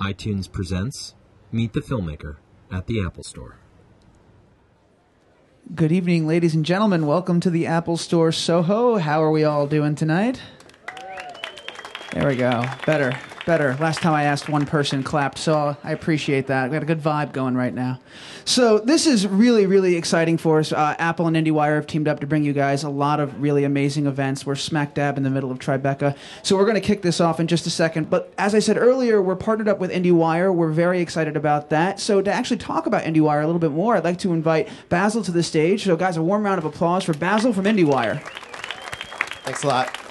iTunes presents Meet the Filmmaker at the Apple Store. Good evening, ladies and gentlemen. Welcome to the Apple Store Soho. How are we all doing tonight? There we go. Better, better. Last time I asked, one person clapped, so I appreciate that. We got a good vibe going right now. So this is really, really exciting for us. Uh, Apple and IndieWire have teamed up to bring you guys a lot of really amazing events. We're smack dab in the middle of Tribeca, so we're going to kick this off in just a second. But as I said earlier, we're partnered up with IndieWire. We're very excited about that. So to actually talk about IndieWire a little bit more, I'd like to invite Basil to the stage. So guys, a warm round of applause for Basil from IndieWire. Thanks a lot.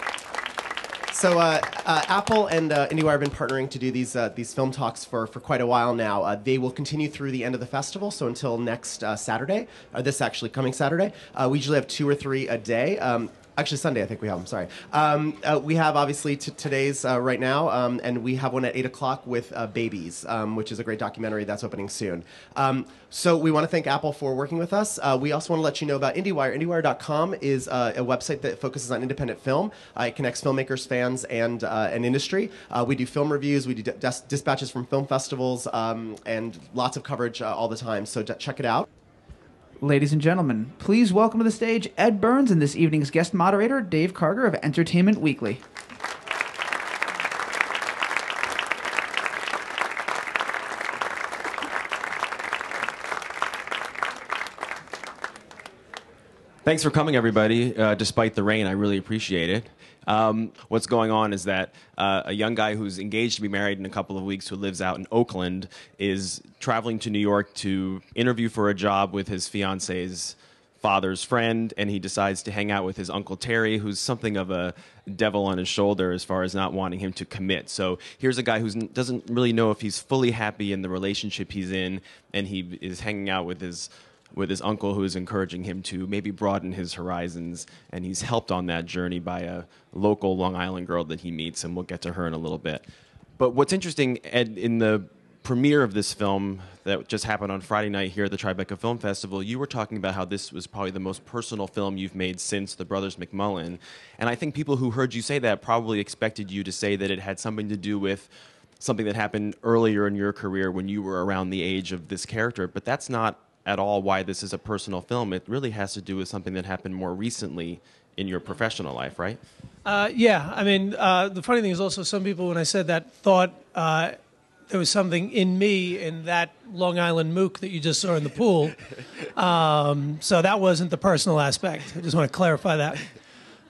So uh, uh, Apple and uh, IndieWire have been partnering to do these uh, these film talks for, for quite a while now. Uh, they will continue through the end of the festival, so until next uh, Saturday, this actually coming Saturday. we usually have two or three a day. Um, Actually, Sunday, I think we have them. Sorry. Um, uh, we have obviously t- today's uh, right now, um, and we have one at 8 o'clock with uh, Babies, um, which is a great documentary that's opening soon. Um, so we want to thank Apple for working with us. Uh, we also want to let you know about IndieWire. IndieWire.com is uh, a website that focuses on independent film. Uh, it connects filmmakers, fans, and an industry. we do film reviews, we do dis- dispatches from film festivals, um, and lots of coverage all the time. So d- check it out. Ladies and gentlemen, please welcome to the stage Ed Burns and this evening's guest moderator, Dave Karger of Entertainment Weekly. Thanks for coming, everybody. Uh, despite the rain, I really appreciate it. Um, what's going on is that uh, a young guy who's engaged to be married in a couple of weeks, who lives out in Oakland, is traveling to New York to interview for a job with his fiance's father's friend, and he decides to hang out with his uncle Terry, who's something of a devil on his shoulder as far as not wanting him to commit. So here's a guy who doesn't really know if he's fully happy in the relationship he's in, and he is hanging out with his with his uncle who is encouraging him to maybe broaden his horizons. And he's helped on that journey by a local long island girl that he meets and we'll get to her in a little bit. But what's interesting ed in the premiere of this film that just happened on friday night here at the tribeca film festival you were talking about how this was probably the most personal film you've made since the brothers mcmullen. And i think people who heard you say that probably expected you to say that it had something to do with something that happened earlier in your career when you were around the age of this character. But that's not at all why this is a personal film. It really has to do with something that happened more recently in your professional life, right? Uh, yeah, I mean, uh, the funny thing is also some people, when I said that, thought uh, there was something in me in that Long Island mook that you just saw in the pool. Um, so that wasn't the personal aspect. I just want to clarify that.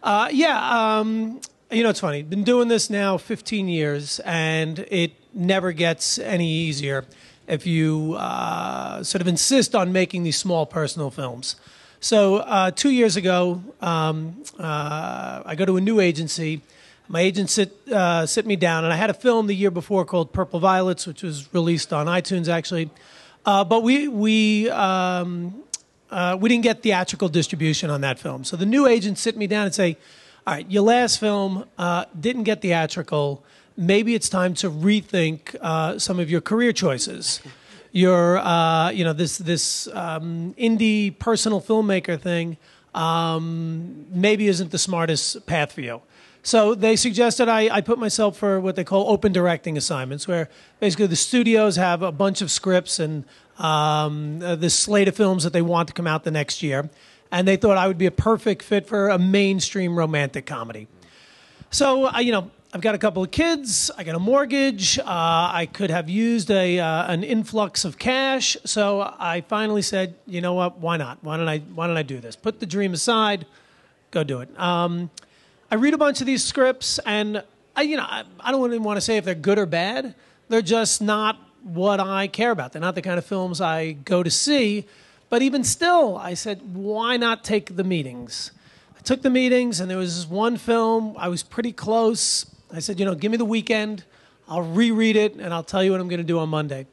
Uh, yeah, um, you know, it's funny. Been doing this now 15 years, and it never gets any easier if you uh, sort of insist on making these small personal films. So uh, two years ago, um, uh, I go to a new agency. My agent sit uh, sit me down, and I had a film the year before called Purple Violets, which was released on iTunes actually. Uh, but we we um, uh, we didn't get theatrical distribution on that film. So the new agent sit me down and say, "All right, your last film didn't get theatrical." Maybe it's time to rethink uh, some of your career choices. Your, uh, you know, this this um, indie personal filmmaker thing um, maybe isn't the smartest path for you. So they suggested I, I put myself for what they call open directing assignments, where basically the studios have a bunch of scripts and um, uh, this slate of films that they want to come out the next year, and they thought I would be a perfect fit for a mainstream romantic comedy. So, uh, you know, I've got a couple of kids. I got a mortgage. Uh, I could have used a uh, an influx of cash. So I finally said, you know what? Why not? Why don't I? Why don't I do this? Put the dream aside. Go do it. Um, I read a bunch of these scripts, and I, you know, I, I don't even want to say if they're good or bad. They're just not what I care about. They're not the kind of films I go to see. But even still, I said, why not take the meetings? I took the meetings, and there was one film I was pretty close I said, you know, give me the weekend. I'll reread it and I'll tell you what I'm going to do on Monday.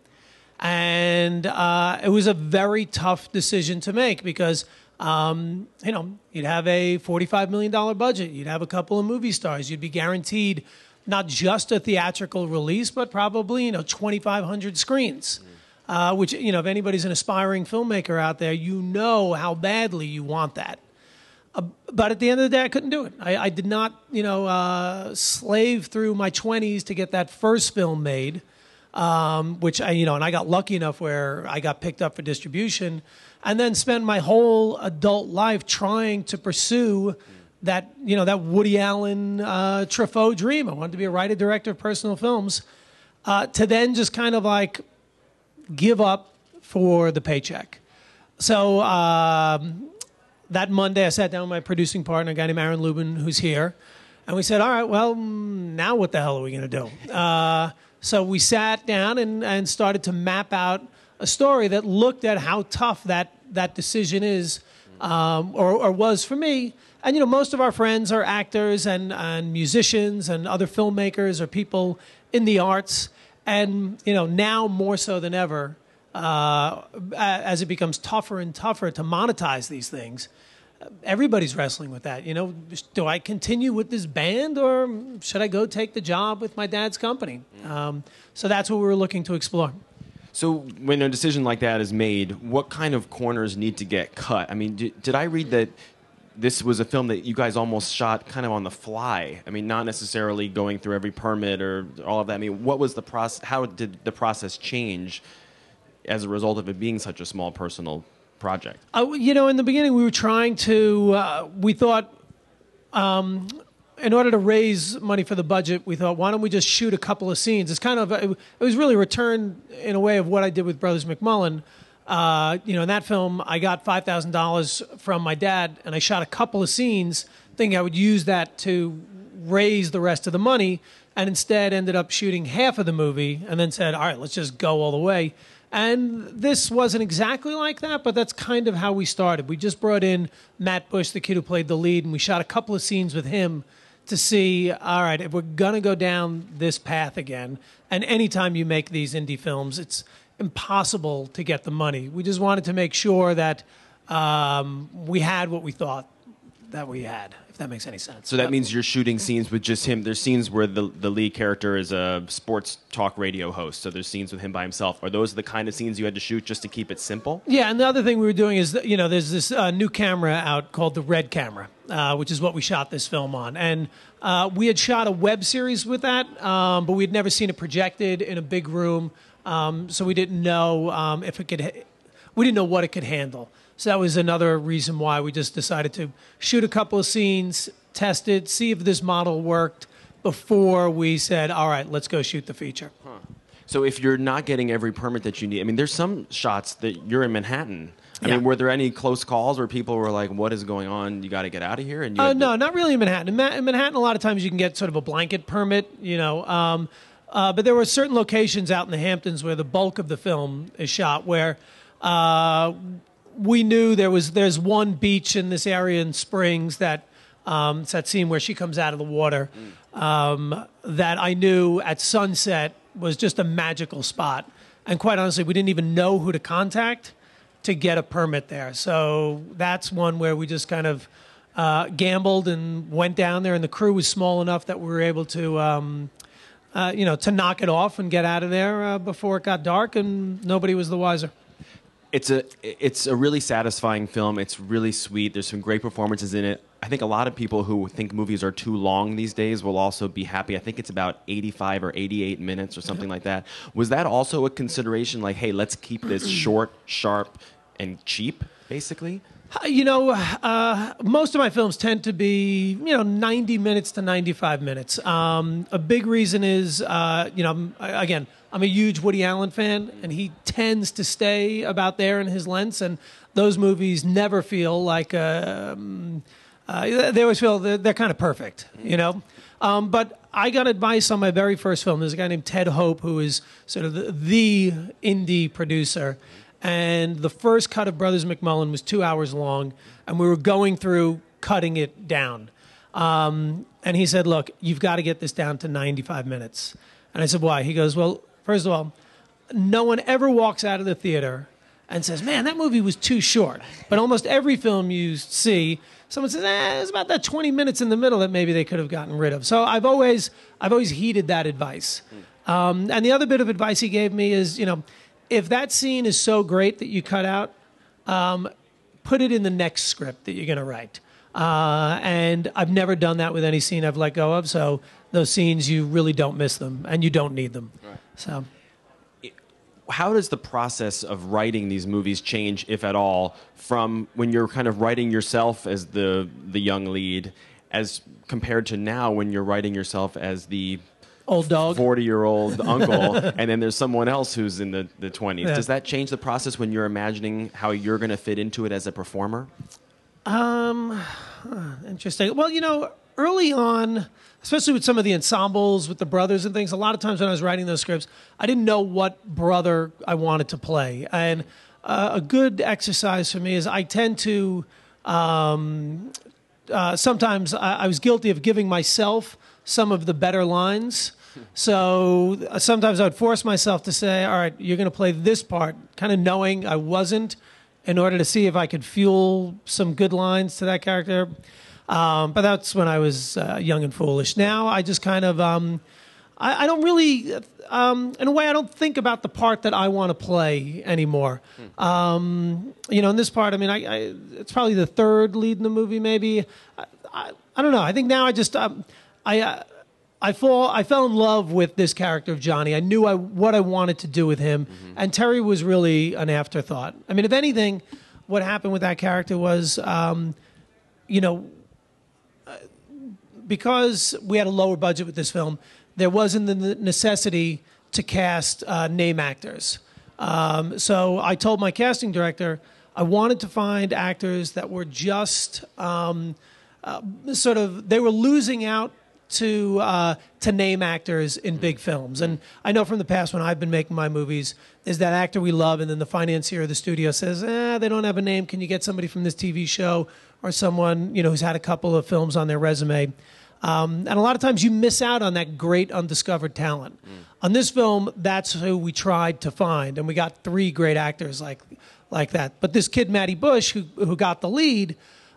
And uh, it was a very tough decision to make because, um, you know, you'd have a $45 million budget, you'd have a couple of movie stars, you'd be guaranteed not just a theatrical release, but probably, you know, 2,500 screens. Uh, which, you know, if anybody's an aspiring filmmaker out there, you know how badly you want that. Uh, but at the end of the day, I couldn't do it. I, I did not, you know, uh, slave through my 20s to get that first film made. um, which I, you know, and I got lucky enough where I got picked up for distribution, and then spent my whole adult life trying to pursue that, you know, that Woody Allen uh, Truffaut dream. I wanted to be a writer director of personal films. Uh, to then just kind of like give up for the paycheck. So um, that Monday, I sat down with my producing partner, a guy named Aaron Lubin, who's here, and we said, "All right, well, now what the hell are we going to do?" Uh, so we sat down and, and started to map out a story that looked at how tough that that decision is, um, or, or was for me. And you know, most of our friends are actors and, and musicians and other filmmakers or people in the arts, and you know, now more so than ever, uh, as it becomes tougher and tougher to monetize these things, everybody's wrestling with that. You know, do I continue with this band or should I go take the job with my dad's company? Um, so that's what we were looking to explore. So when a decision like that is made, what kind of corners need to get cut? I mean, did, did I read that this was a film that you guys almost shot kind of on the fly? I mean, not necessarily going through every permit or all of that. I mean, what was the process? How did the process change as a result of it being such a small personal project? Uh, you know, in the beginning, we were trying to. Uh, we thought, um, in order to raise money for the budget, we thought, why don't we just shoot a couple of scenes? It's kind of. It was really a return in a way of what I did with Brothers McMullen. Uh, you know, in that film, I got five thousand dollars from my dad, and I shot a couple of scenes, thinking I would use that to raise the rest of the money, and instead ended up shooting half of the movie, and then said, "All right, let's just go all the way." And this wasn't exactly like that, but that's kind of how we started. We just brought in Matt Bush, the kid who played the lead, and we shot a couple of scenes with him to see, all right, if we're going to go down this path again, and anytime you make these indie films, it's impossible to get the money. We just wanted to make sure that um, we had what we thought that we had if that makes any sense. So that means you're shooting scenes with just him. There's scenes where the the lead character is a sports talk radio host. So there's scenes with him by himself. Are those the kind of scenes you had to shoot just to keep it simple? Yeah, and the other thing we were doing is, that, you know, there's this uh, new camera out called the Red Camera, uh, which is what we shot this film on, and uh, we had shot a web series with that, um, but we had never seen it projected in a big room, um, so we didn't know um, if it could. We didn't know what it could handle. So that was another reason why we just decided to shoot a couple of scenes, test it, see if this model worked before we said, all right, let's go shoot the feature. Huh. So if you're not getting every permit that you need, I mean, there's some shots that you're in Manhattan. I yeah. mean, were there any close calls where people were like, "What is going on? You got to get out of here"? And uh, no, not really in Manhattan. In, Ma- in, Manhattan, a lot of times you can get sort of a blanket permit, you know. Um, uh, but there were certain locations out in the Hamptons where the bulk of the film is shot, where uh, we knew there was there's one beach in this area in Springs that um, it's that scene where she comes out of the water um, that I knew at sunset was just a magical spot. And quite honestly, we didn't even know who to contact to get a permit there. So that's one where we just kind of uh, gambled and went down there, and the crew was small enough that we were able to. Um, uh, you know, to knock it off and get out of there uh, before it got dark, and nobody was the wiser it's a it's a really satisfying film. It's really sweet. There's some great performances in it. I think a lot of people who think movies are too long these days will also be happy. I think it's about 85 or 88 minutes or something like that. Was that also a consideration? Like, hey, let's keep this short, sharp, and cheap, basically. Uh, you know, uh, most of my films tend to be, you know, 90 minutes to 95 minutes. Um, a big reason is, uh, you know, again, I'm a huge Woody Allen fan, and he tends to stay about there in his lengths, and those movies never feel like, um, uh, they always feel they're, they're, kind of perfect, you know? Um, but I got advice on my very first film. There's a guy named Ted Hope, who is sort of the, the indie producer and the first cut of Brothers McMullen was two hours long, and we were going through cutting it down. Um, and he said, "Look, you've got to get this down to 95 minutes." And I said, "Why?" He goes, "Well, first of all, no one ever walks out of the theater and says, "Man, that movie was too short." But almost every film you see, someone says, eh, "It's about that 20 minutes in the middle that maybe they could have gotten rid of." So I've always, I've always heeded that advice. Um, and the other bit of advice he gave me is, you know if that scene is so great that you cut out, um, put it in the next script that you're going to write. Uh, and I've never done that with any scene I've let go of. So those scenes, you really don't miss them, and you don't need them. Right. So. how does the process of writing these movies change, if at all, from when you're kind of writing yourself as the the young lead, as compared to now when you're writing yourself as the Old dog. 40 year old uncle, and then there's someone else who's in the, the 20s. Yeah. Does that change the process when you're imagining how you're going to fit into it as a performer? Um, Interesting. Well, you know, early on, especially with some of the ensembles with the brothers and things, a lot of times when I was writing those scripts, I didn't know what brother I wanted to play. And uh, a good exercise for me is I tend to um, uh, sometimes I, I was guilty of giving myself some of the better lines. So uh, sometimes I would force myself to say, all right, you're going to play this part, kind of knowing I wasn't, in order to see if I could fuel some good lines to that character. Um, but that's when I was uh, young and foolish. Now I just kind of, um, I, I don't really, um, in a way, I don't think about the part that I want to play anymore. Um, you know, in this part, I mean, I, I, it's probably the third lead in the movie, maybe. I, I, I don't know. I think now I just, um, I, uh, I fall, I fell in love with this character of Johnny. I knew I, what I wanted to do with him, and Terry was really an afterthought. I mean, if anything, what happened with that character was, um, you know, because we had a lower budget with this film, there wasn't the necessity to cast uh, name actors. Um, so I told my casting director I wanted to find actors that were just um, uh, sort of they were losing out to uh, to name actors in big films. And I know from the past when I've been making my movies, is that actor we love, and then the financier of the studio says, eh, they don't have a name. Can you get somebody from this TV show or someone you know who's had a couple of films on their resume? Um, and a lot of times you miss out on that great undiscovered talent. On this film, that's who we tried to find, and we got three great actors like like that. But this kid, Maddie Bush, who who got the lead,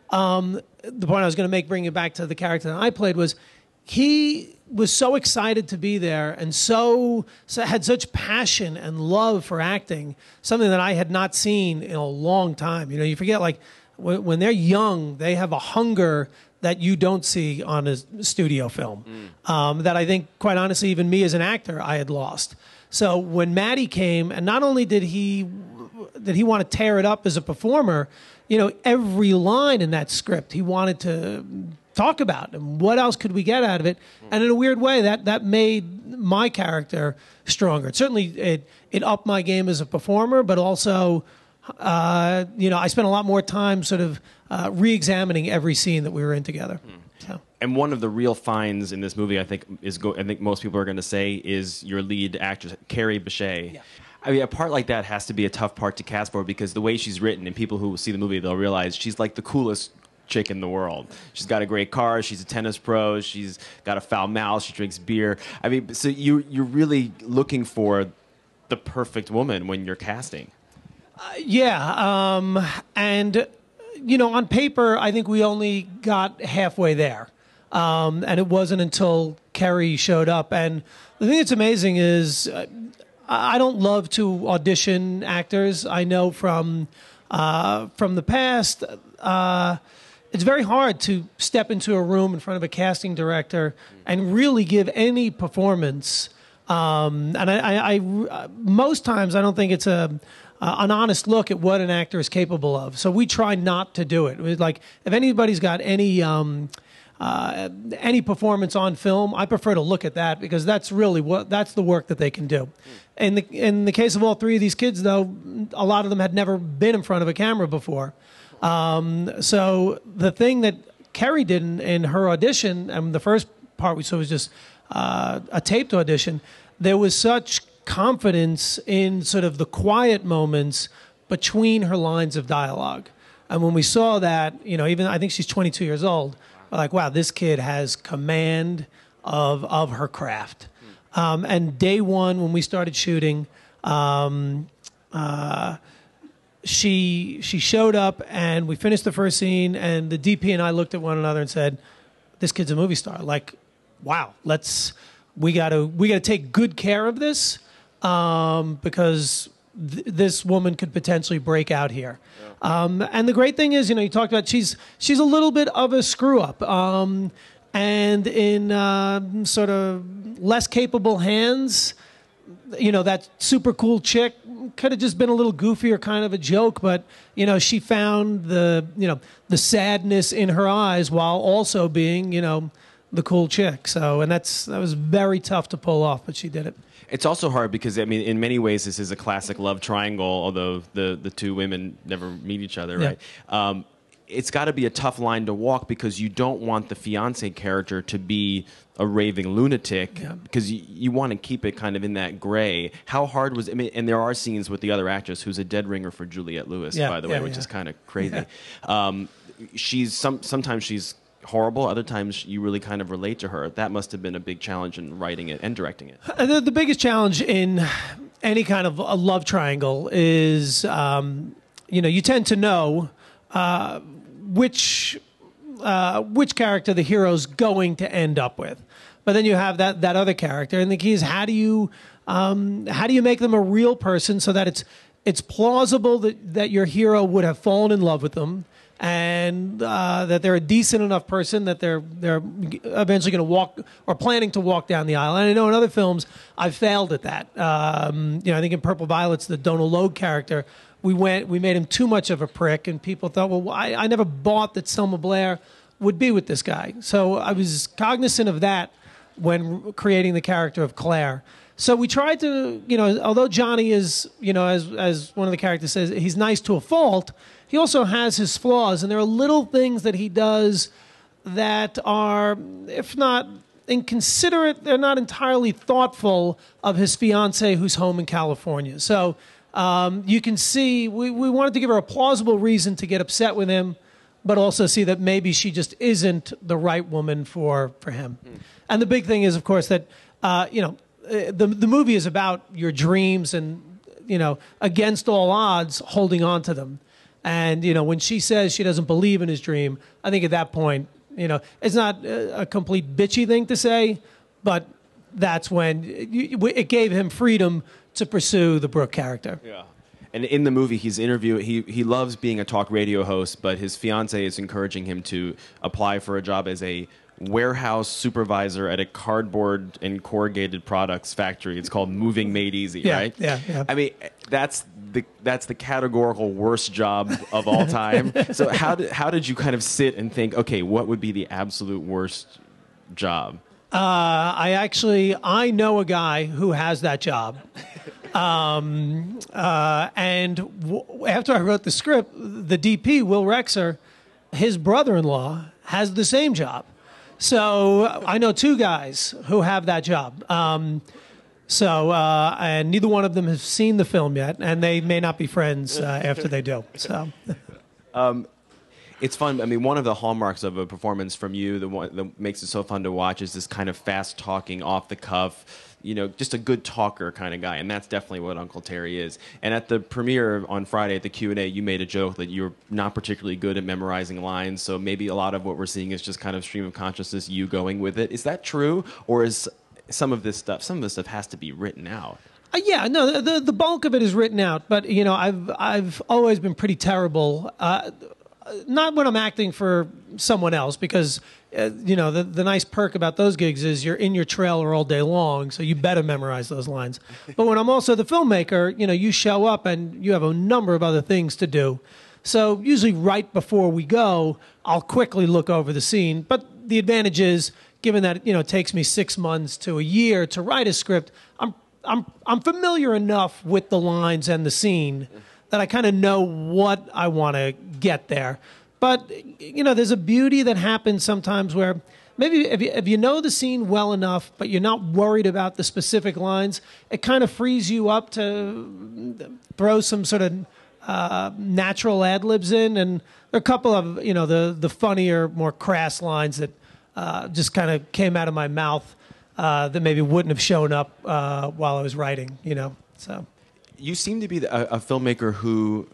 um, the point I was going to make, bringing it back to the character that I played, was he was so excited to be there and so, so had such passion and love for acting, something that I had not seen in a long time. You know, you forget like when, when they're young, they have a hunger that you don't see on a studio film. Um, that I think, quite honestly, even me as an actor, I had lost. So when Maddie came, and not only did he did he want to tear it up as a performer, you know, every line in that script he wanted to talk about and what else could we get out of it and in a weird way that that made my character stronger it certainly it it upped my game as a performer but also uh, you know i spent a lot more time sort of uh, re-examining every scene that we were in together so And one of the real finds in this movie, I think, is go- I think most people are going to say is your lead actress, Kerry Bishé. I mean, a part like that has to be a tough part to cast for because the way she's written, and people who see the movie, they'll realize she's like the coolest chick in the world. She's got a great car. She's a tennis pro. She's got a foul mouth. She drinks beer. I mean, so you you're really looking for the perfect woman when you're casting. Yeah, um, and you know, on paper, I think we only got halfway there, um, and it wasn't until Kerry showed up. And the thing that's amazing is, uh, I don't love to audition actors. I know from uh, from the past. Uh, it's very hard to step into a room in front of a casting director and really give any performance. Um, and I, I, I, most times I don't think it's a uh, an honest look at what an actor is capable of. So we try not to do it. Like if anybody's got any um, uh, any performance on film, I prefer to look at that because that's really what that's the work that they can do. In the in the case of all three of these kids, though, a lot of them had never been in front of a camera before. Um, so the thing that Kerry did in, in her audition, and the first part we saw was just uh, a taped audition. There was such confidence in sort of the quiet moments between her lines of dialogue. And when we saw that, you know, even I think she's 22 years old, we're like, wow, this kid has command of of her craft. Um, and day one, when we started shooting, um, uh, she she showed up and we finished the first scene and the DP and I looked at one another and said, "This kid's a movie star." Like, wow, let's we got to we got to take good care of this um, because th- this woman could potentially break out here. Um, and the great thing is, you know, you talked about she's she's a little bit of a screw up. Um, and in uh, sort of less capable hands, you know, that super cool chick could have just been a little goofy or kind of a joke, but you know, she found the you know the sadness in her eyes while also being you know the cool chick. So, and that's that was very tough to pull off, but she did it. It's also hard because I mean, in many ways, this is a classic love triangle. Although the the two women never meet each other, Yeah. right? Um, it's got to be a tough line to walk because you don't want the fiance character to be a raving lunatic Yeah. because you, you want to keep it kind of in that gray. How hard was I mean? And there are scenes with the other actress who's a dead ringer for Juliette Lewis, Yeah, by the way, yeah, which is kind of crazy. Um, she's some sometimes she's horrible. Other times you really kind of relate to her. That must have been a big challenge in writing it and directing it. The, the biggest challenge in any kind of a love triangle is, um, you know, you tend to know uh, which uh, which character the hero's going to end up with, but then you have that that other character, and the key is how do you um, how do you make them a real person so that it's it's plausible that that your hero would have fallen in love with them. And uh, that they're a decent enough person that they're they're eventually going to walk or planning to walk down the aisle. And I know in other films I've failed at that. Um, you know, I think in Purple Violets, the Donal Logue character, we went we made him too much of a prick, and people thought, well, I, I never bought that Selma Blair would be with this guy. So I was cognizant of that when creating the character of Claire. So we tried to, you know, although Johnny is, you know, as as one of the characters says, he's nice to a fault. He also has his flaws, and there are little things that he does that are, if not inconsiderate, they're not entirely thoughtful of his fiance who's home in California. So um, you can see we, we wanted to give her a plausible reason to get upset with him, but also see that maybe she just isn't the right woman for, for him. And the big thing is, of course, that, uh, you know, uh, the, the movie is about your dreams and, you know, against all odds, holding on to them. And, you know, when she says she doesn't believe in his dream, I think at that point, you know, it's not a, complete bitchy thing to say, but that's when it gave him freedom to pursue the Brooke character. Yeah. And in the movie, he's interview. He he loves being a talk radio host, but his fiance is encouraging him to apply for a job as a warehouse supervisor at a cardboard and corrugated products factory. It's called Moving Made Easy, Yeah, right? yeah, yeah. I mean, that's the that's the categorical worst job of all time. so how did how did you kind of sit and think, okay, what would be the absolute worst job? Uh, I actually I know a guy who has that job. Um, uh, and w- after I wrote the script, the DP Will Rexer, his brother-in-law has the same job. So I know two guys who have that job. Um, so uh, and neither one of them has seen the film yet, and they may not be friends uh, after they do. So it's fun. I mean, one of the hallmarks of a performance from you, the one that makes it so fun to watch, is this kind of fast talking, off the cuff, you know, just a good talker kind of guy, and that's definitely what Uncle Terry is. And at the premiere on Friday at the Q and A, you made a joke that you're not particularly good at memorizing lines, so maybe a lot of what we're seeing is just kind of stream of consciousness, you going with it. Is that true, or is some of this stuff, some of this stuff has to be written out? Uh, yeah, no, the the bulk of it is written out, but you know, I've I've always been pretty terrible. Uh, not when I'm acting for someone else, because uh, you know the the nice perk about those gigs is you're in your trailer all day long, so you better memorize those lines. But when I'm also the filmmaker, you know, you show up and you have a number of other things to do. So usually right before we go, I'll quickly look over the scene. But the advantage is, given that you know it takes me six months to a year to write a script, I'm I'm I'm familiar enough with the lines and the scene that I kind of know what I want to get there. But you know, there's a beauty that happens sometimes where maybe if you, if you know the scene well enough, but you're not worried about the specific lines, it kind of frees you up to throw some sort of uh, natural ad libs in, and there are a couple of you know the the funnier, more crass lines that uh, just kind of came out of my mouth uh, that maybe wouldn't have shown up uh, while I was writing. You know, so you seem to be a, a filmmaker who,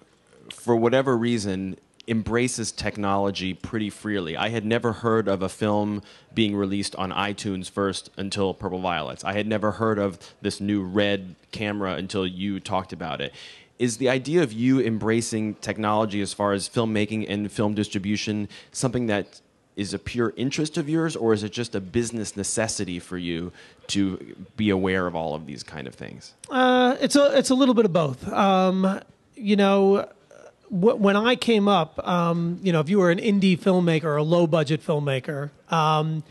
for whatever reason, embraces technology pretty freely. I had never heard of a film being released on iTunes first until Purple Violets. I had never heard of this new red camera until you talked about it. Is the idea of you embracing technology as far as filmmaking and film distribution something that is a pure interest of yours, or is it just a business necessity for you to be aware of all of these kind of things? Uh, it's a it's a little bit of both. Um, you know, wh- when I came up, um, you know, if you were an indie filmmaker or a low budget filmmaker, um,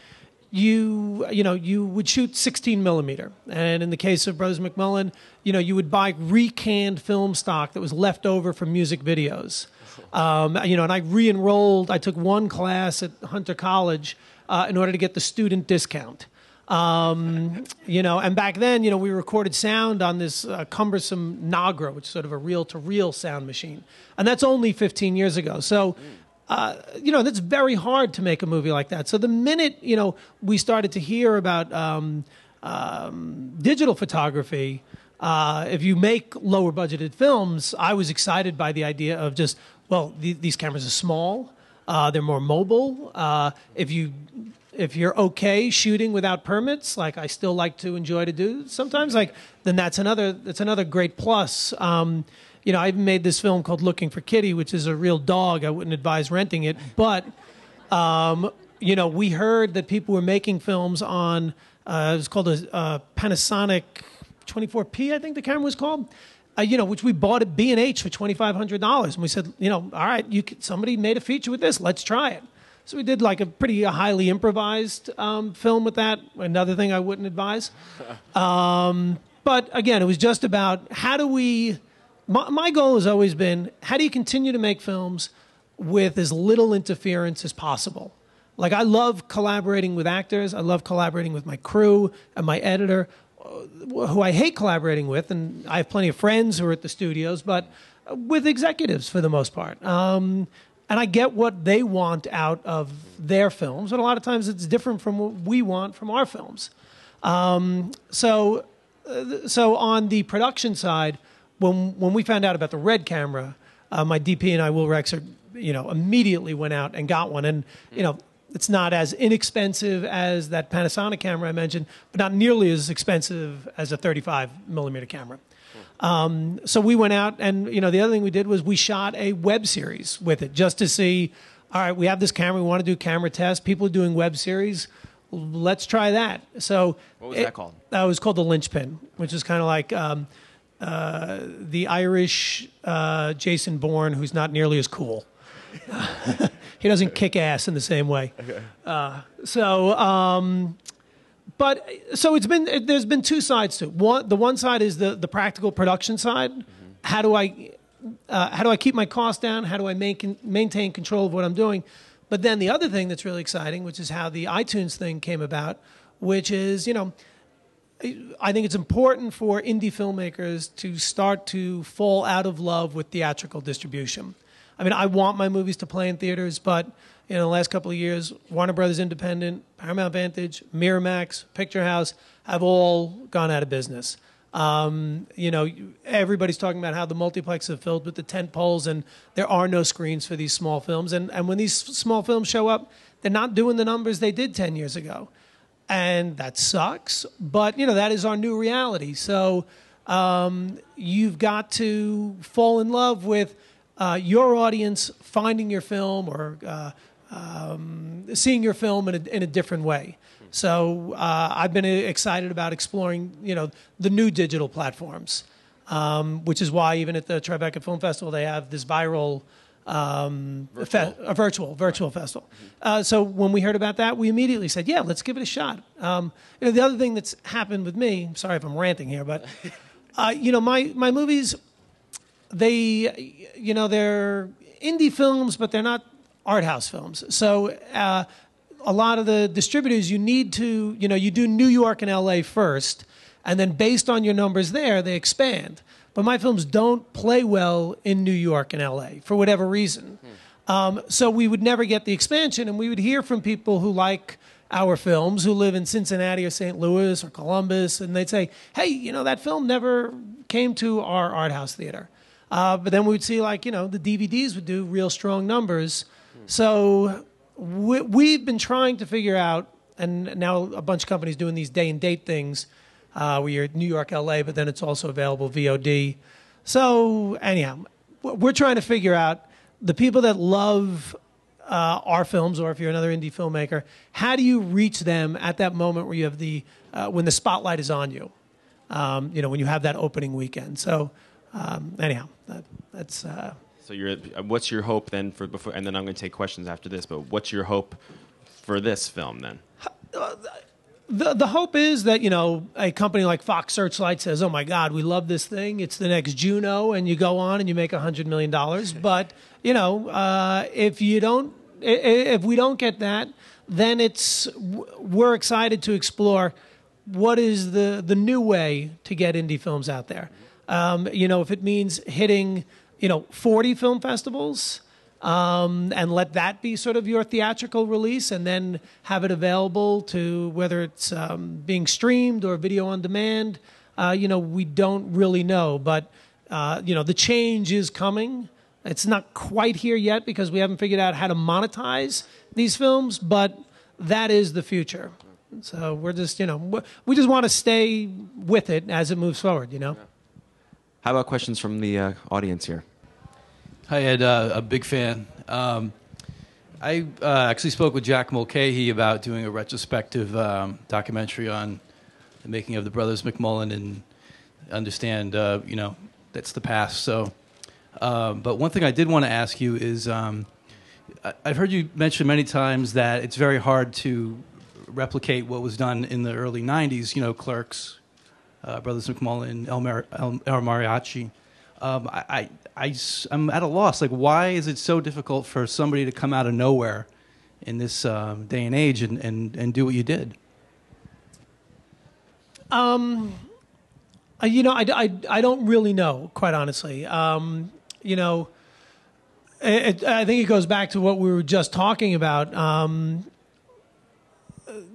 you you know you would shoot 16 millimeter, and in the case of Brothers McMullen, you know you would buy recanned film stock that was left over from music videos. Um, you know, and I re-enrolled. I took one class at Hunter College uh, in order to get the student discount. Um, you know, and back then, you know, we recorded sound on this uh, cumbersome Nagra, which is sort of a reel-to-reel sound machine, and that's only 15 years ago. So, uh, you know, that's very hard to make a movie like that. So the minute you know we started to hear about um, um, digital photography, uh, if you make lower budgeted films, I was excited by the idea of just well, th- these cameras are small, uh, they're more mobile. Uh, if you if you're okay shooting without permits, like I still like to enjoy to do sometimes, like then that's another that's another great plus. Um, you know, I made this film called Looking for Kitty, which is a real dog. I wouldn't advise renting it, but um, you know, we heard that people were making films on uh, it was called a, a Panasonic 24p, I think the camera was called. Uh, you know, which we bought at B and H for twenty five hundred dollars, and we said, you know, all right, you could, somebody made a feature with this, let's try it. So we did like a pretty highly improvised um, film with that. Another thing I wouldn't advise. Um, but again, it was just about how do we. My, my goal has always been how do you continue to make films with as little interference as possible. Like I love collaborating with actors. I love collaborating with my crew and my editor, who I hate collaborating with, and I have plenty of friends who are at the studios, but with executives for the most part. Um, and I get what they want out of their films, and a lot of times it's different from what we want from our films. Um, so, uh, so on the production side, when when we found out about the red camera, uh, my DP and I, Will Rexer, you know, immediately went out and got one, and you know. It's not as inexpensive as that Panasonic camera I mentioned, but not nearly as expensive as a 35 millimeter camera. Um, so we went out, and you know, the other thing we did was we shot a web series with it, just to see. All right, we have this camera. We want to do camera tests. People are doing web series. Let's try that. So What was it- that called? That was called the Lynch Pin, which is kind of like um, uh, the Irish uh, Jason Bourne, who's not nearly as cool. he doesn't kick ass in the same way. Uh, so, um, but so it's been it, there's been two sides to it. One, the one side is the the practical production side. How do I uh, how do I keep my costs down? How do I make, maintain control of what I'm doing? But then the other thing that's really exciting, which is how the iTunes thing came about, which is you know. I think it's important for indie filmmakers to start to fall out of love with theatrical distribution. I mean, I want my movies to play in theaters, but in the last couple of years, Warner Brothers Independent, Paramount Vantage, Miramax, Picturehouse have all gone out of business. Um, you know, everybody's talking about how the multiplexes are filled with the tent poles, and there are no screens for these small films. And, and when these small films show up, they're not doing the numbers they did 10 years ago and that sucks. But you know that is our new reality. So um, you've got to fall in love with uh, your audience, finding your film or uh, um, seeing your film in a, in a different way. So uh, I've been excited about exploring, you know, the new digital platforms, um, which is why even at the Tribeca Film Festival they have this viral um, fe- a virtual virtual festival. Uh, so when we heard about that, we immediately said, "Yeah, let's give it a shot." Um, you know, the other thing that's happened with me. Sorry if I'm ranting here, but uh, you know, my my movies, they, you know, they're indie films, but they're not art house films. So. Uh, a lot of the distributors, you need to, you know, you do New York and LA first, and then based on your numbers there, they expand. But my films don't play well in New York and LA for whatever reason. Um, so we would never get the expansion, and we would hear from people who like our films who live in Cincinnati or St. Louis or Columbus, and they'd say, "Hey, you know that film never came to our art house theater." Uh, but then we'd see like you know the DVDs would do real strong numbers. So we, we've been trying to figure out, and now a bunch of companies doing these day and date things, uh, where you're New York, LA, but then it's also available VOD. So anyhow, we're trying to figure out the people that love uh, our films, or if you're another indie filmmaker, how do you reach them at that moment where you have the uh, when the spotlight is on you? Um, you know, when you have that opening weekend. So, um, anyhow, that, that's. Uh, So you're, what's your hope then for before? And then I'm going to take questions after this. But what's your hope for this film then? the the hope is that you know a company like Fox Searchlight says, "Oh my God, we love this thing. It's the next Juno," and you go on and you make a hundred million dollars. But you know, uh, if you don't, if we don't get that, then it's we're excited to explore what is the the new way to get indie films out there. Um, you know, if it means hitting you know forty film festivals um, and let that be sort of your theatrical release, and then have it available to whether it's um, being streamed or video on demand. Uh, you know, we don't really know, but uh, you know, the change is coming. It's not quite here yet because we haven't figured out how to monetize these films, but that is the future. So we're just, you know, we just want to stay with it as it moves forward. You know. How about questions from the uh, audience here? Hi, Ed. Uh, a big fan. Um, I uh, actually spoke with Jack Mulcahy about doing a retrospective um, documentary on the making of the brothers McMullen and understand, uh, you know, that's the past. So, um, but one thing I did want to ask you is um, I- I've heard you mention many times that it's very hard to replicate what was done in the early 90s, you know, Clerks, uh, Brothers McMullen, El, Mar- El, El Mariachi. Um, I, I, I, am at a loss. Like, why is it so difficult for somebody to come out of nowhere in this um, day and age and, and, and do what you did? Uh, you know, I, I, I don't really know, quite honestly. Um, you know, it, I think it goes back to what we were just talking about. Um,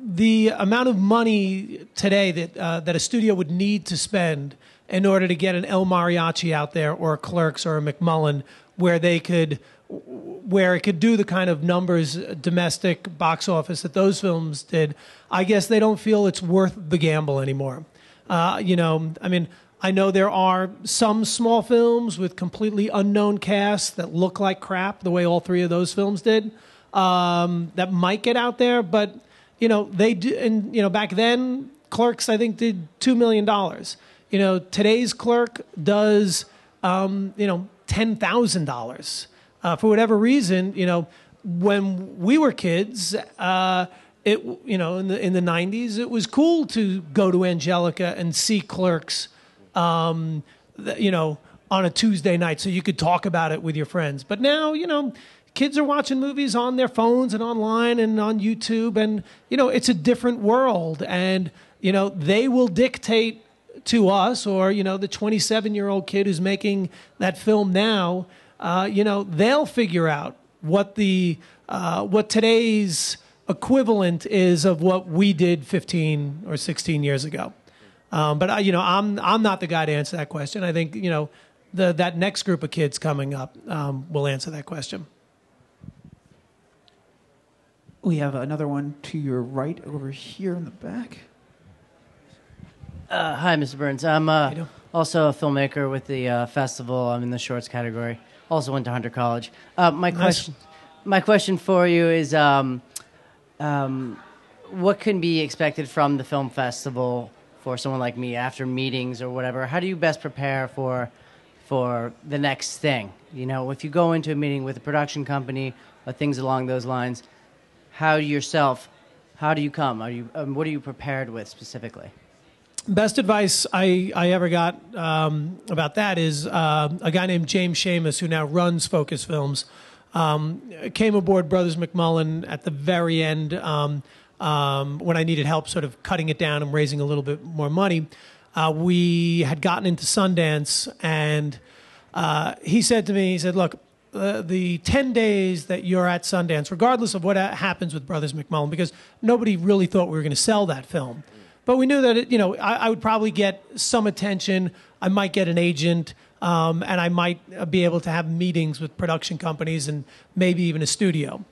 the amount of money today that uh, that a studio would need to spend in order to get an El Mariachi out there, or a Clerks, or a McMullen, where they could, where it could do the kind of numbers, uh, domestic box office that those films did. I guess they don't feel it's worth the gamble anymore. Uh, you know, I mean, I know there are some small films with completely unknown casts that look like crap, the way all three of those films did, um, that might get out there. But you know, they do, and you know, back then, Clerks I think did two million dollars. You know, today's Clerk does, um, you know, ten thousand dollars. Uh, for whatever reason, you know, when we were kids, uh, it you know in the in the '90s, it was cool to go to Angelika and see Clerks, um, you know, on a Tuesday night, so you could talk about it with your friends. But now, you know, kids are watching movies on their phones and online and on YouTube, and you know, it's a different world, and you know, they will dictate to us or you know the 27 year old kid who's making that film now uh, you know they'll figure out what the uh, what today's equivalent is of what we did 15 or 16 years ago. Um, but I, you know i'm i'm not the guy to answer that question. I think you know the that next group of kids coming up um, will answer that question We have another one to your right over here in the back. Uh, hi, Mr. Burns. I'm uh, also a filmmaker with the uh, festival. I'm in the shorts category. Also went to Hunter College. Uh, my question, my question for you is, um, um, what can be expected from the film festival for someone like me after meetings or whatever? How do you best prepare for for the next thing? You know, if you go into a meeting with a production company or things along those lines, how yourself, how do you come? Are you, um, what are you prepared with specifically? best advice I, I ever got um, about that is uh, a guy named James Schamus, who now runs Focus Films, um, came aboard Brothers McMullen at the very end um, um, when I needed help sort of cutting it down and raising a little bit more money. Uh, we had gotten into Sundance, and uh, he said to me, he said, look, uh, the 10 days that you're at Sundance, regardless of what happens with Brothers McMullen, because nobody really thought we were going to sell that film. But we knew that, it, you know, I, I would probably get some attention. I might get an agent, um, and I might uh, be able to have meetings with production companies and maybe even a studio.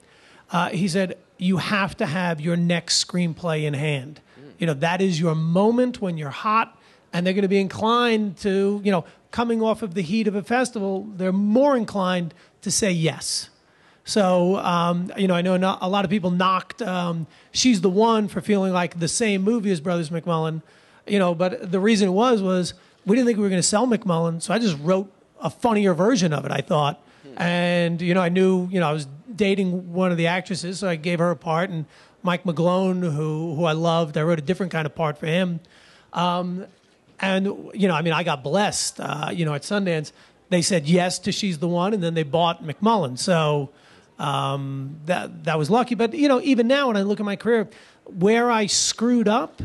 Uh, he said, you have to have your next screenplay in hand. You know, that is your moment when you're hot, and they're going to be inclined to, you know, coming off of the heat of a festival, they're more inclined to say yes. So, um, you know, I know not, a lot of people knocked um, She's the One for feeling like the same movie as Brothers McMullen, you know, but the reason it was was we didn't think we were going to sell McMullen, so I just wrote a funnier version of it, I thought. And, you know, I knew, you know, I was dating one of the actresses, so I gave her a part, and Mike McGlone, who, who I loved, I wrote a different kind of part for him. Um, and, you know, I mean, I got blessed, uh, you know, at Sundance. They said yes to She's the One, and then they bought McMullen. So, um, that that was lucky. But you know, even now when I look at my career, where I screwed up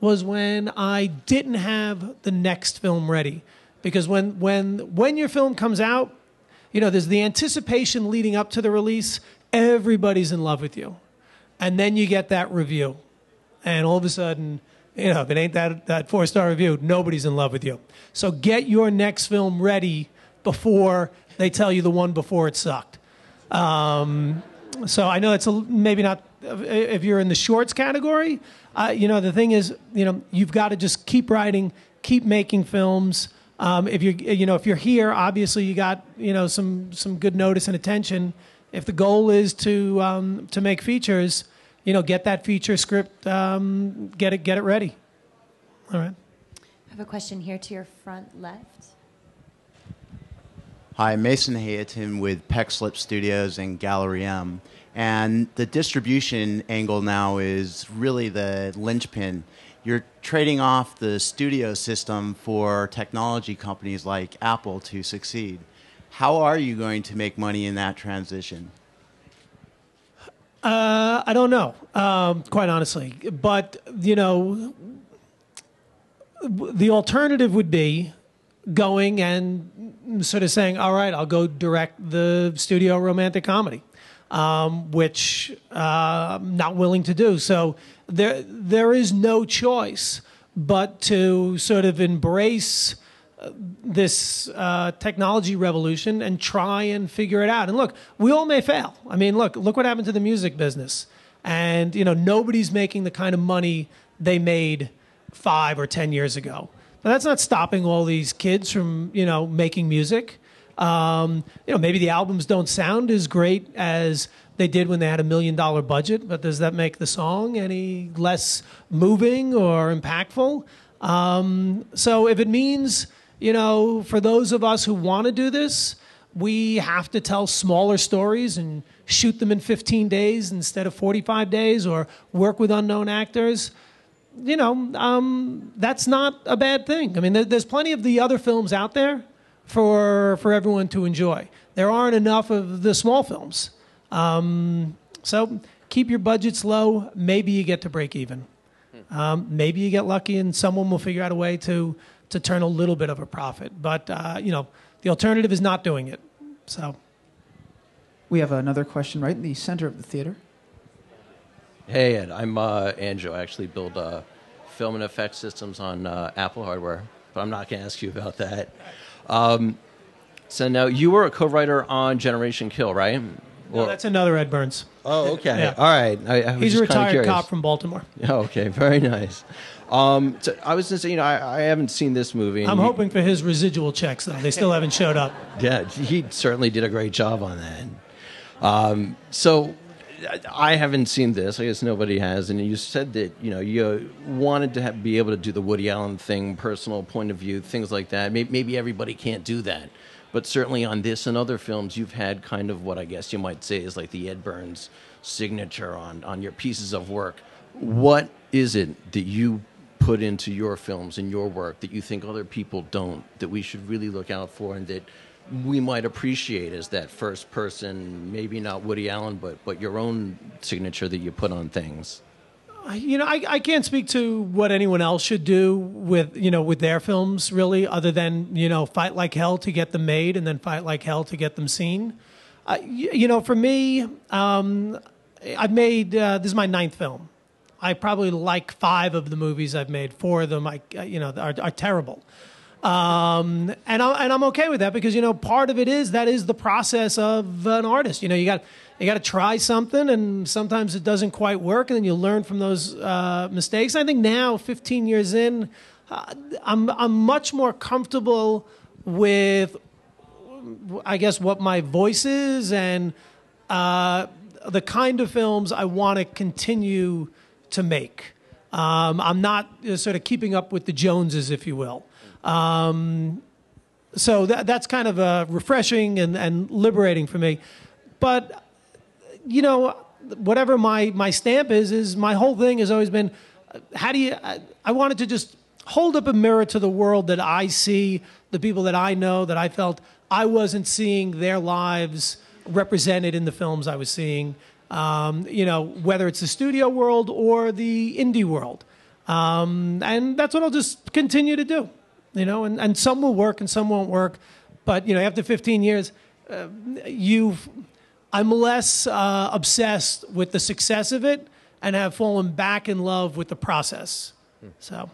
was when I didn't have the next film ready. Because when when when your film comes out, you know, there's the anticipation leading up to the release. Everybody's in love with you, and then you get that review, and all of a sudden. You know, if it ain't that, that four star review, nobody's in love with you. So get your next film ready before they tell you the one before it sucked. Um, so I know it's a, maybe not if you're in the shorts category. Uh, you know, the thing is, you know, you've got to just keep writing, keep making films. Um, if you're, you know, if you're here, obviously you got, you know, some some good notice and attention. If the goal is to um, to make features, you know, get that feature script, um, get it get it ready. All right. I have a question here to your front left. Hi, Mason Hayton with Peck Slip Studios and Gallery M. And the distribution angle now is really the linchpin. You're trading off the studio system for technology companies like Apple to succeed. How are you going to make money in that transition? Uh, I don't know, um, quite honestly. But, you know, the alternative would be going and sort of saying, all right, I'll go direct the studio romantic comedy, um, which uh, I'm not willing to do. So there, there is no choice but to sort of embrace uh, this uh, technology revolution and try and figure it out. And look, we all may fail. I mean, look, look what happened to the music business. And, you know, nobody's making the kind of money they made five or 10 years ago. But that's not stopping all these kids from, you know, making music. Um, you know, maybe the albums don't sound as great as they did when they had a million dollar budget, but does that make the song any less moving or impactful? Um, so if it means, you know, for those of us who want to do this, we have to tell smaller stories and shoot them in 15 days instead of 45 days or work with unknown actors you know, um, that's not a bad thing. I mean, there, there's plenty of the other films out there for for everyone to enjoy. There aren't enough of the small films, um, so keep your budgets low. Maybe you get to break even. Um, maybe you get lucky and someone will figure out a way to to turn a little bit of a profit. But uh, you know, the alternative is not doing it. So. We have another question right in the center of the theater. Hey, Ed. I'm uh, Andrew. I actually build uh, film and effect systems on uh, Apple hardware, but I'm not going to ask you about that. Um, so now you were a co-writer on Generation Kill, right? No, that's another Ed Burns. Oh, okay. Yeah. All right. I, I was He's a retired cop from Baltimore. Oh, okay. Very nice. Um, so I was just you know, I, I haven't seen this movie. I'm hoping for his residual checks, though. They still haven't showed up. Yeah, he certainly did a great job on that. Um, so I haven't seen this. I guess nobody has. And you said that you know you wanted to have, be able to do the Woody Allen thing, personal point of view, things like that. Maybe, maybe everybody can't do that, but certainly on this and other films, you've had kind of what I guess you might say is like the Ed Burns signature on on your pieces of work. What is it that you put into your films and your work that you think other people don't that we should really look out for and that we might appreciate as that first person maybe not woody allen but but your own signature that you put on things you know, I, I can't speak to what anyone else should do with you know with their films really, other than you know fight like hell to get them made and then fight like hell to get them seen. Uh, you, you know, for me, um, I've made uh, this is my ninth film. I probably like five of the movies I've made. Four of them, I uh, you know, are, are terrible. Um, and I, and I'm okay with that because you know part of it is that is the process of an artist. You know, you got you got to try something, and sometimes it doesn't quite work, and then you learn from those uh, mistakes. I think now, 15 years in, uh, I'm I'm much more comfortable with, I guess, what my voice is and uh, the kind of films I want to continue to make. Um, I'm not uh, sort of keeping up with the Joneses, if you will. Um, so that, that's kind of uh, refreshing and, and liberating for me. But you know, whatever my my stamp is, is my whole thing has always been, uh, how do you? I, I wanted to just hold up a mirror to the world that I see, the people that I know, that I felt I wasn't seeing their lives represented in the films I was seeing. Um, you know, whether it's the studio world or the indie world. Um, and that's what I'll just continue to do. You know, and, and some will work and some won't work. But, you know, after 15 years, uh, you've, I'm less uh, obsessed with the success of it and have fallen back in love with the process. So.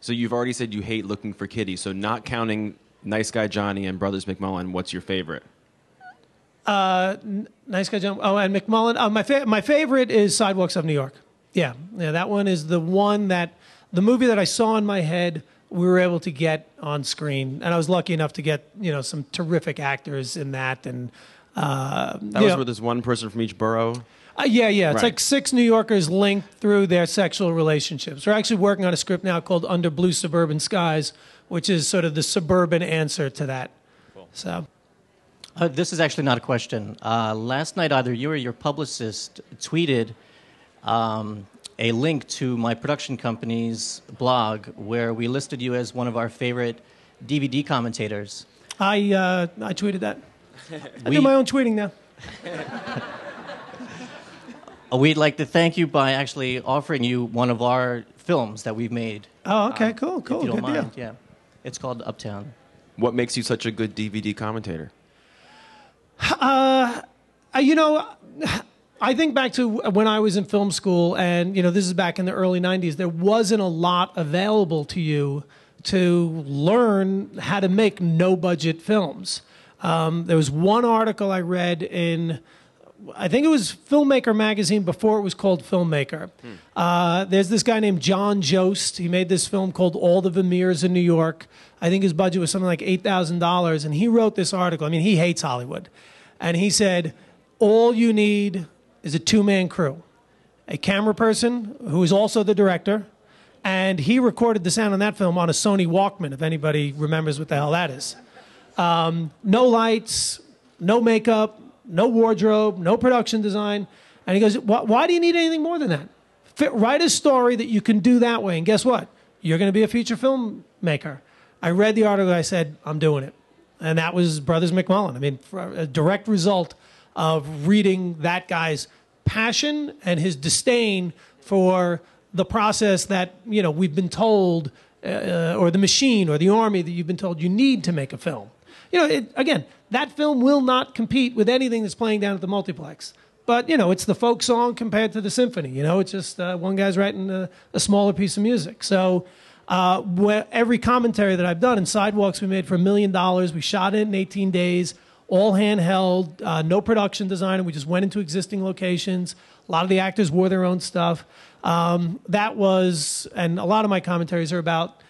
So you've already said you hate looking for kitties. So not counting Nice Guy Johnny and Brothers McMullen, what's your favorite? Uh, N- nice guy, Johnny. Oh, and McMullen. Uh, my fa- my favorite is Sidewalks of New York. Yeah, yeah, that one is the one that the movie that I saw in my head. We were able to get on screen, and I was lucky enough to get you know some terrific actors in that. And uh, That was know- where there's one person from each borough. uh, yeah, yeah. It's Right. like six New Yorkers linked through their sexual relationships. We're actually working on a script now called Under Blue Suburban Skies, which is sort of the suburban answer to that. So. Uh, this is actually not a question. Uh, last night, either you or your publicist tweeted um, a link to my production company's blog where we listed you as one of our favorite DVD commentators. I uh, I tweeted that. I We- do my own tweeting now. We'd like to thank you by actually offering you one of our films that we've made. Oh, okay, cool, cool, If you don't good deal. yeah. It's called Uptown. What makes you such a good DVD commentator? Uh, you know, I think back to when I was in film school, and you know, this is back in the early '90s. There wasn't a lot available to you to learn how to make no-budget films. Um, there was one article I read in. I think it was Filmmaker magazine before it was called Filmmaker. Uh, there's this guy named Jon Jost. He made this film called All the Vermeers in New York. I think his budget was something like eight thousand dollars, and he wrote this article. I mean, he hates Hollywood, and he said, "All you need is a two-man crew, a camera person who is also the director." And he recorded the sound on that film on a Sony Walkman, if anybody remembers what the hell that is. Um, no lights, no makeup, no wardrobe, no production design. And he goes, why, do you need anything more than that? Fit, write a story that you can do that way. And guess what? You're going to be a feature filmmaker. I read the article. I said, I'm doing it. And that was Brothers McMullen. I mean, a direct result of reading that guy's passion and his disdain for the process that, you know, we've been told, uh, or the machine or the army that you've been told you need to make a film. You know, it, again, that film will not compete with anything that's playing down at the multiplex. But you know, it's the folk song compared to the symphony. You know, it's just uh, one guy's writing a, a smaller piece of music. So uh, every commentary that I've done in Sidewalks, we made for a million dollars. We shot it in 18 days, all handheld, uh, no production design. We just went into existing locations. A lot of the actors wore their own stuff. Um, that was, and a lot of my commentaries are about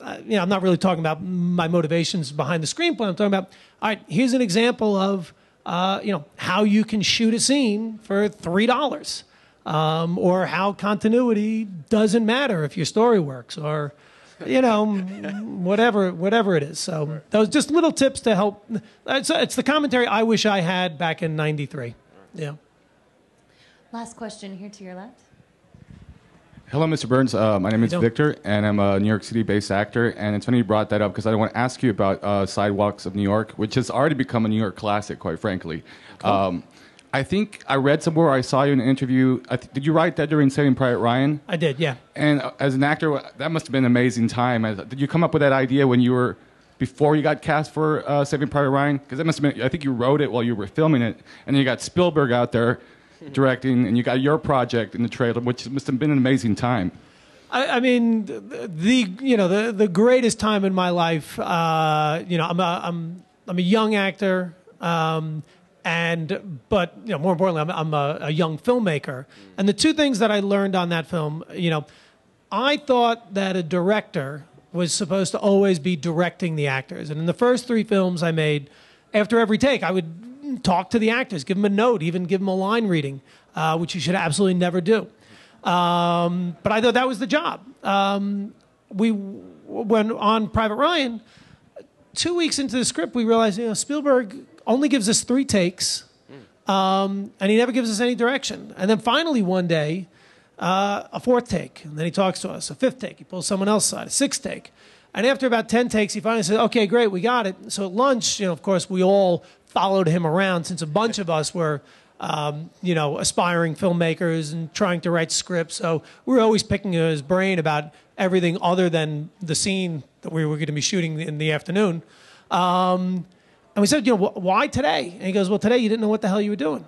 uh, you know, I'm not really talking about my motivations behind the screenplay. I'm talking about, all right, here's an example of, uh, you know, how you can shoot a scene for three dollars, um, or how continuity doesn't matter if your story works, or, you know, whatever, whatever it is. So those just little tips to help. It's, it's the commentary I wish I had back in '93. Yeah. Last question here to your left. Hello, Mr. Burns. Uh, my name is? Victor, and I'm a New York City-based actor. And it's funny you brought that up because I want to ask you about uh, Sidewalks of New York, which has already become a New York classic, quite frankly. Um, I think I read somewhere, I saw you in an interview. I th- did you write that during Saving Private Ryan? I did, yeah. And uh, as an actor, that must have been an amazing time. Did you come up with that idea when you were before you got cast for uh, Saving Private Ryan? Because that must have been. I think you wrote it while you were filming it, and then you got Spielberg out there directing, and you got your project in the trailer, which must have been an amazing time. I, I mean, the, the you know the the greatest time in my life. Uh, you know, I'm a I'm I'm a young actor, um, and but you know more importantly, I'm, I'm a, a young filmmaker. And the two things that I learned on that film, you know, I thought that a director was supposed to always be directing the actors. And in the first three films I made, after every take, I would talk to the actors, give them a note, even give them a line reading, uh, which you should absolutely never do. Um, but I thought that was the job. Um, we when on Private Ryan, two weeks into the script, we realized you know Spielberg only gives us three takes, um, and he never gives us any direction. And then finally one day, uh, a fourth take, and then he talks to us. A fifth take, he pulls someone else aside. A sixth take, and after about ten takes, he finally says, "Okay, great, we got it." So at lunch, you know, of course, we all followed him around since a bunch of us were. Um, you know, aspiring filmmakers and trying to write scripts. So we were always picking his brain about everything other than the scene that we were going to be shooting in the afternoon. Um, and we said, you know, wh- why today? And he goes, well, today you didn't know what the hell you were doing.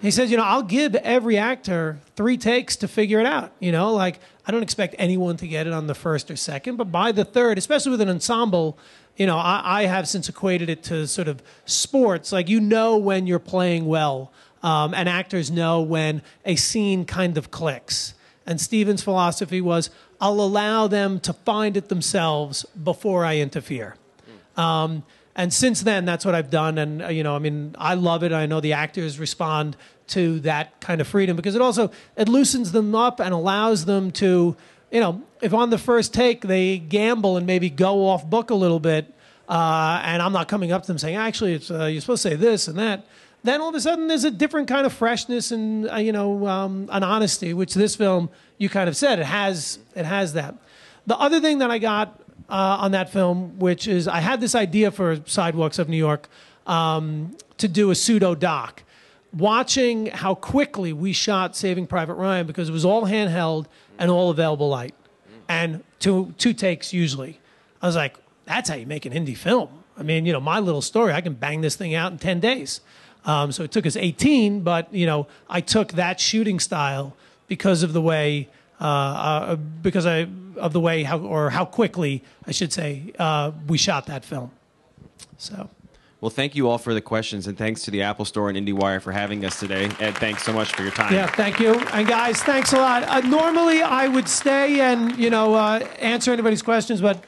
He says, you know, I'll give every actor three takes to figure it out. You know, like I don't expect anyone to get it on the first or second, but by the third, especially with an ensemble, you know, I, I have since equated it to sort of sports. Like you know when you're playing well, um, and actors know when a scene kind of clicks. And Steven's philosophy was, I'll allow them to find it themselves before I interfere. Um, and since then, that's what I've done. And, uh, you know, I mean, I love it. I know the actors respond to that kind of freedom because it also, it loosens them up and allows them to, you know, if on the first take they gamble and maybe go off book a little bit, uh, and I'm not coming up to them saying, actually, it's, uh, you're supposed to say this and that, then all of a sudden there's a different kind of freshness and, uh, you know, um, an honesty, which this film, you kind of said, it has, it has that. The other thing that I got uh, on that film, which is I had this idea for Sidewalks of New York um, to do a pseudo doc. Watching how quickly we shot Saving Private Ryan because it was all handheld and all available light, and two two takes usually. I was like, that's how you make an indie film. I mean, you know, my little story, I can bang this thing out in ten days. Um, so it took us 18, but you know, I took that shooting style because of the way, uh, uh, because I, of the way how or how quickly I should say uh, we shot that film. So. Well, thank you all for the questions, and thanks to the Apple Store and IndieWire for having us today. Ed, thanks so much for your time. Yeah, thank you. And guys, thanks a lot. Uh, normally, I would stay and you know uh, answer anybody's questions, but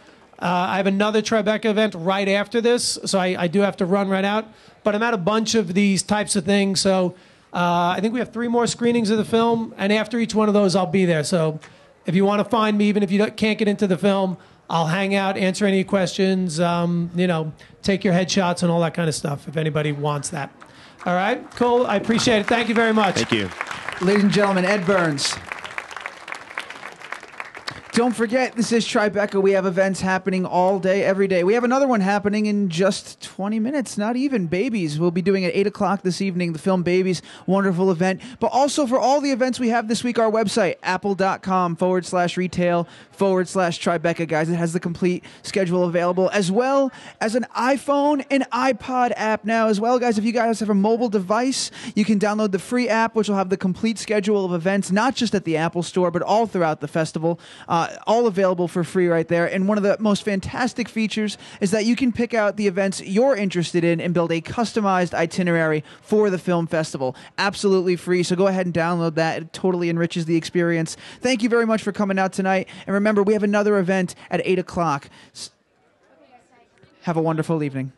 uh, I have another Tribeca event right after this, so I, I, do have to run right out. But I'm at a bunch of these types of things, so uh, I think we have three more screenings of the film, and after each one of those, I'll be there. So if you want to find me, even if you can't get into the film, I'll hang out, answer any questions, um, you know, take your headshots and all that kind of stuff if anybody wants that. All right, cool. I appreciate it. Thank you very much. Thank you. Ladies and gentlemen, Ed Burns. Don't forget, this is Tribeca. We have events happening all day, every day. We have another one happening in just 20 minutes, not even. Babies. We'll be doing at 8 o'clock this evening, the film Babies. Wonderful event. But also for all the events we have this week, our website, apple.com forward slash retail forward slash Tribeca, guys. It has the complete schedule available, as well as an iPhone and iPod app now, as well, guys. If you guys have a mobile device, you can download the free app, which will have the complete schedule of events, not just at the Apple Store, but all throughout the festival. Uh, Uh, all available for free right there. And one of the most fantastic features is that you can pick out the events you're interested in and build a customized itinerary for the film festival. Absolutely free. So go ahead and download that. It totally enriches the experience. Thank you very much for coming out tonight. And remember, we have another event at 8 o'clock. Have a wonderful evening.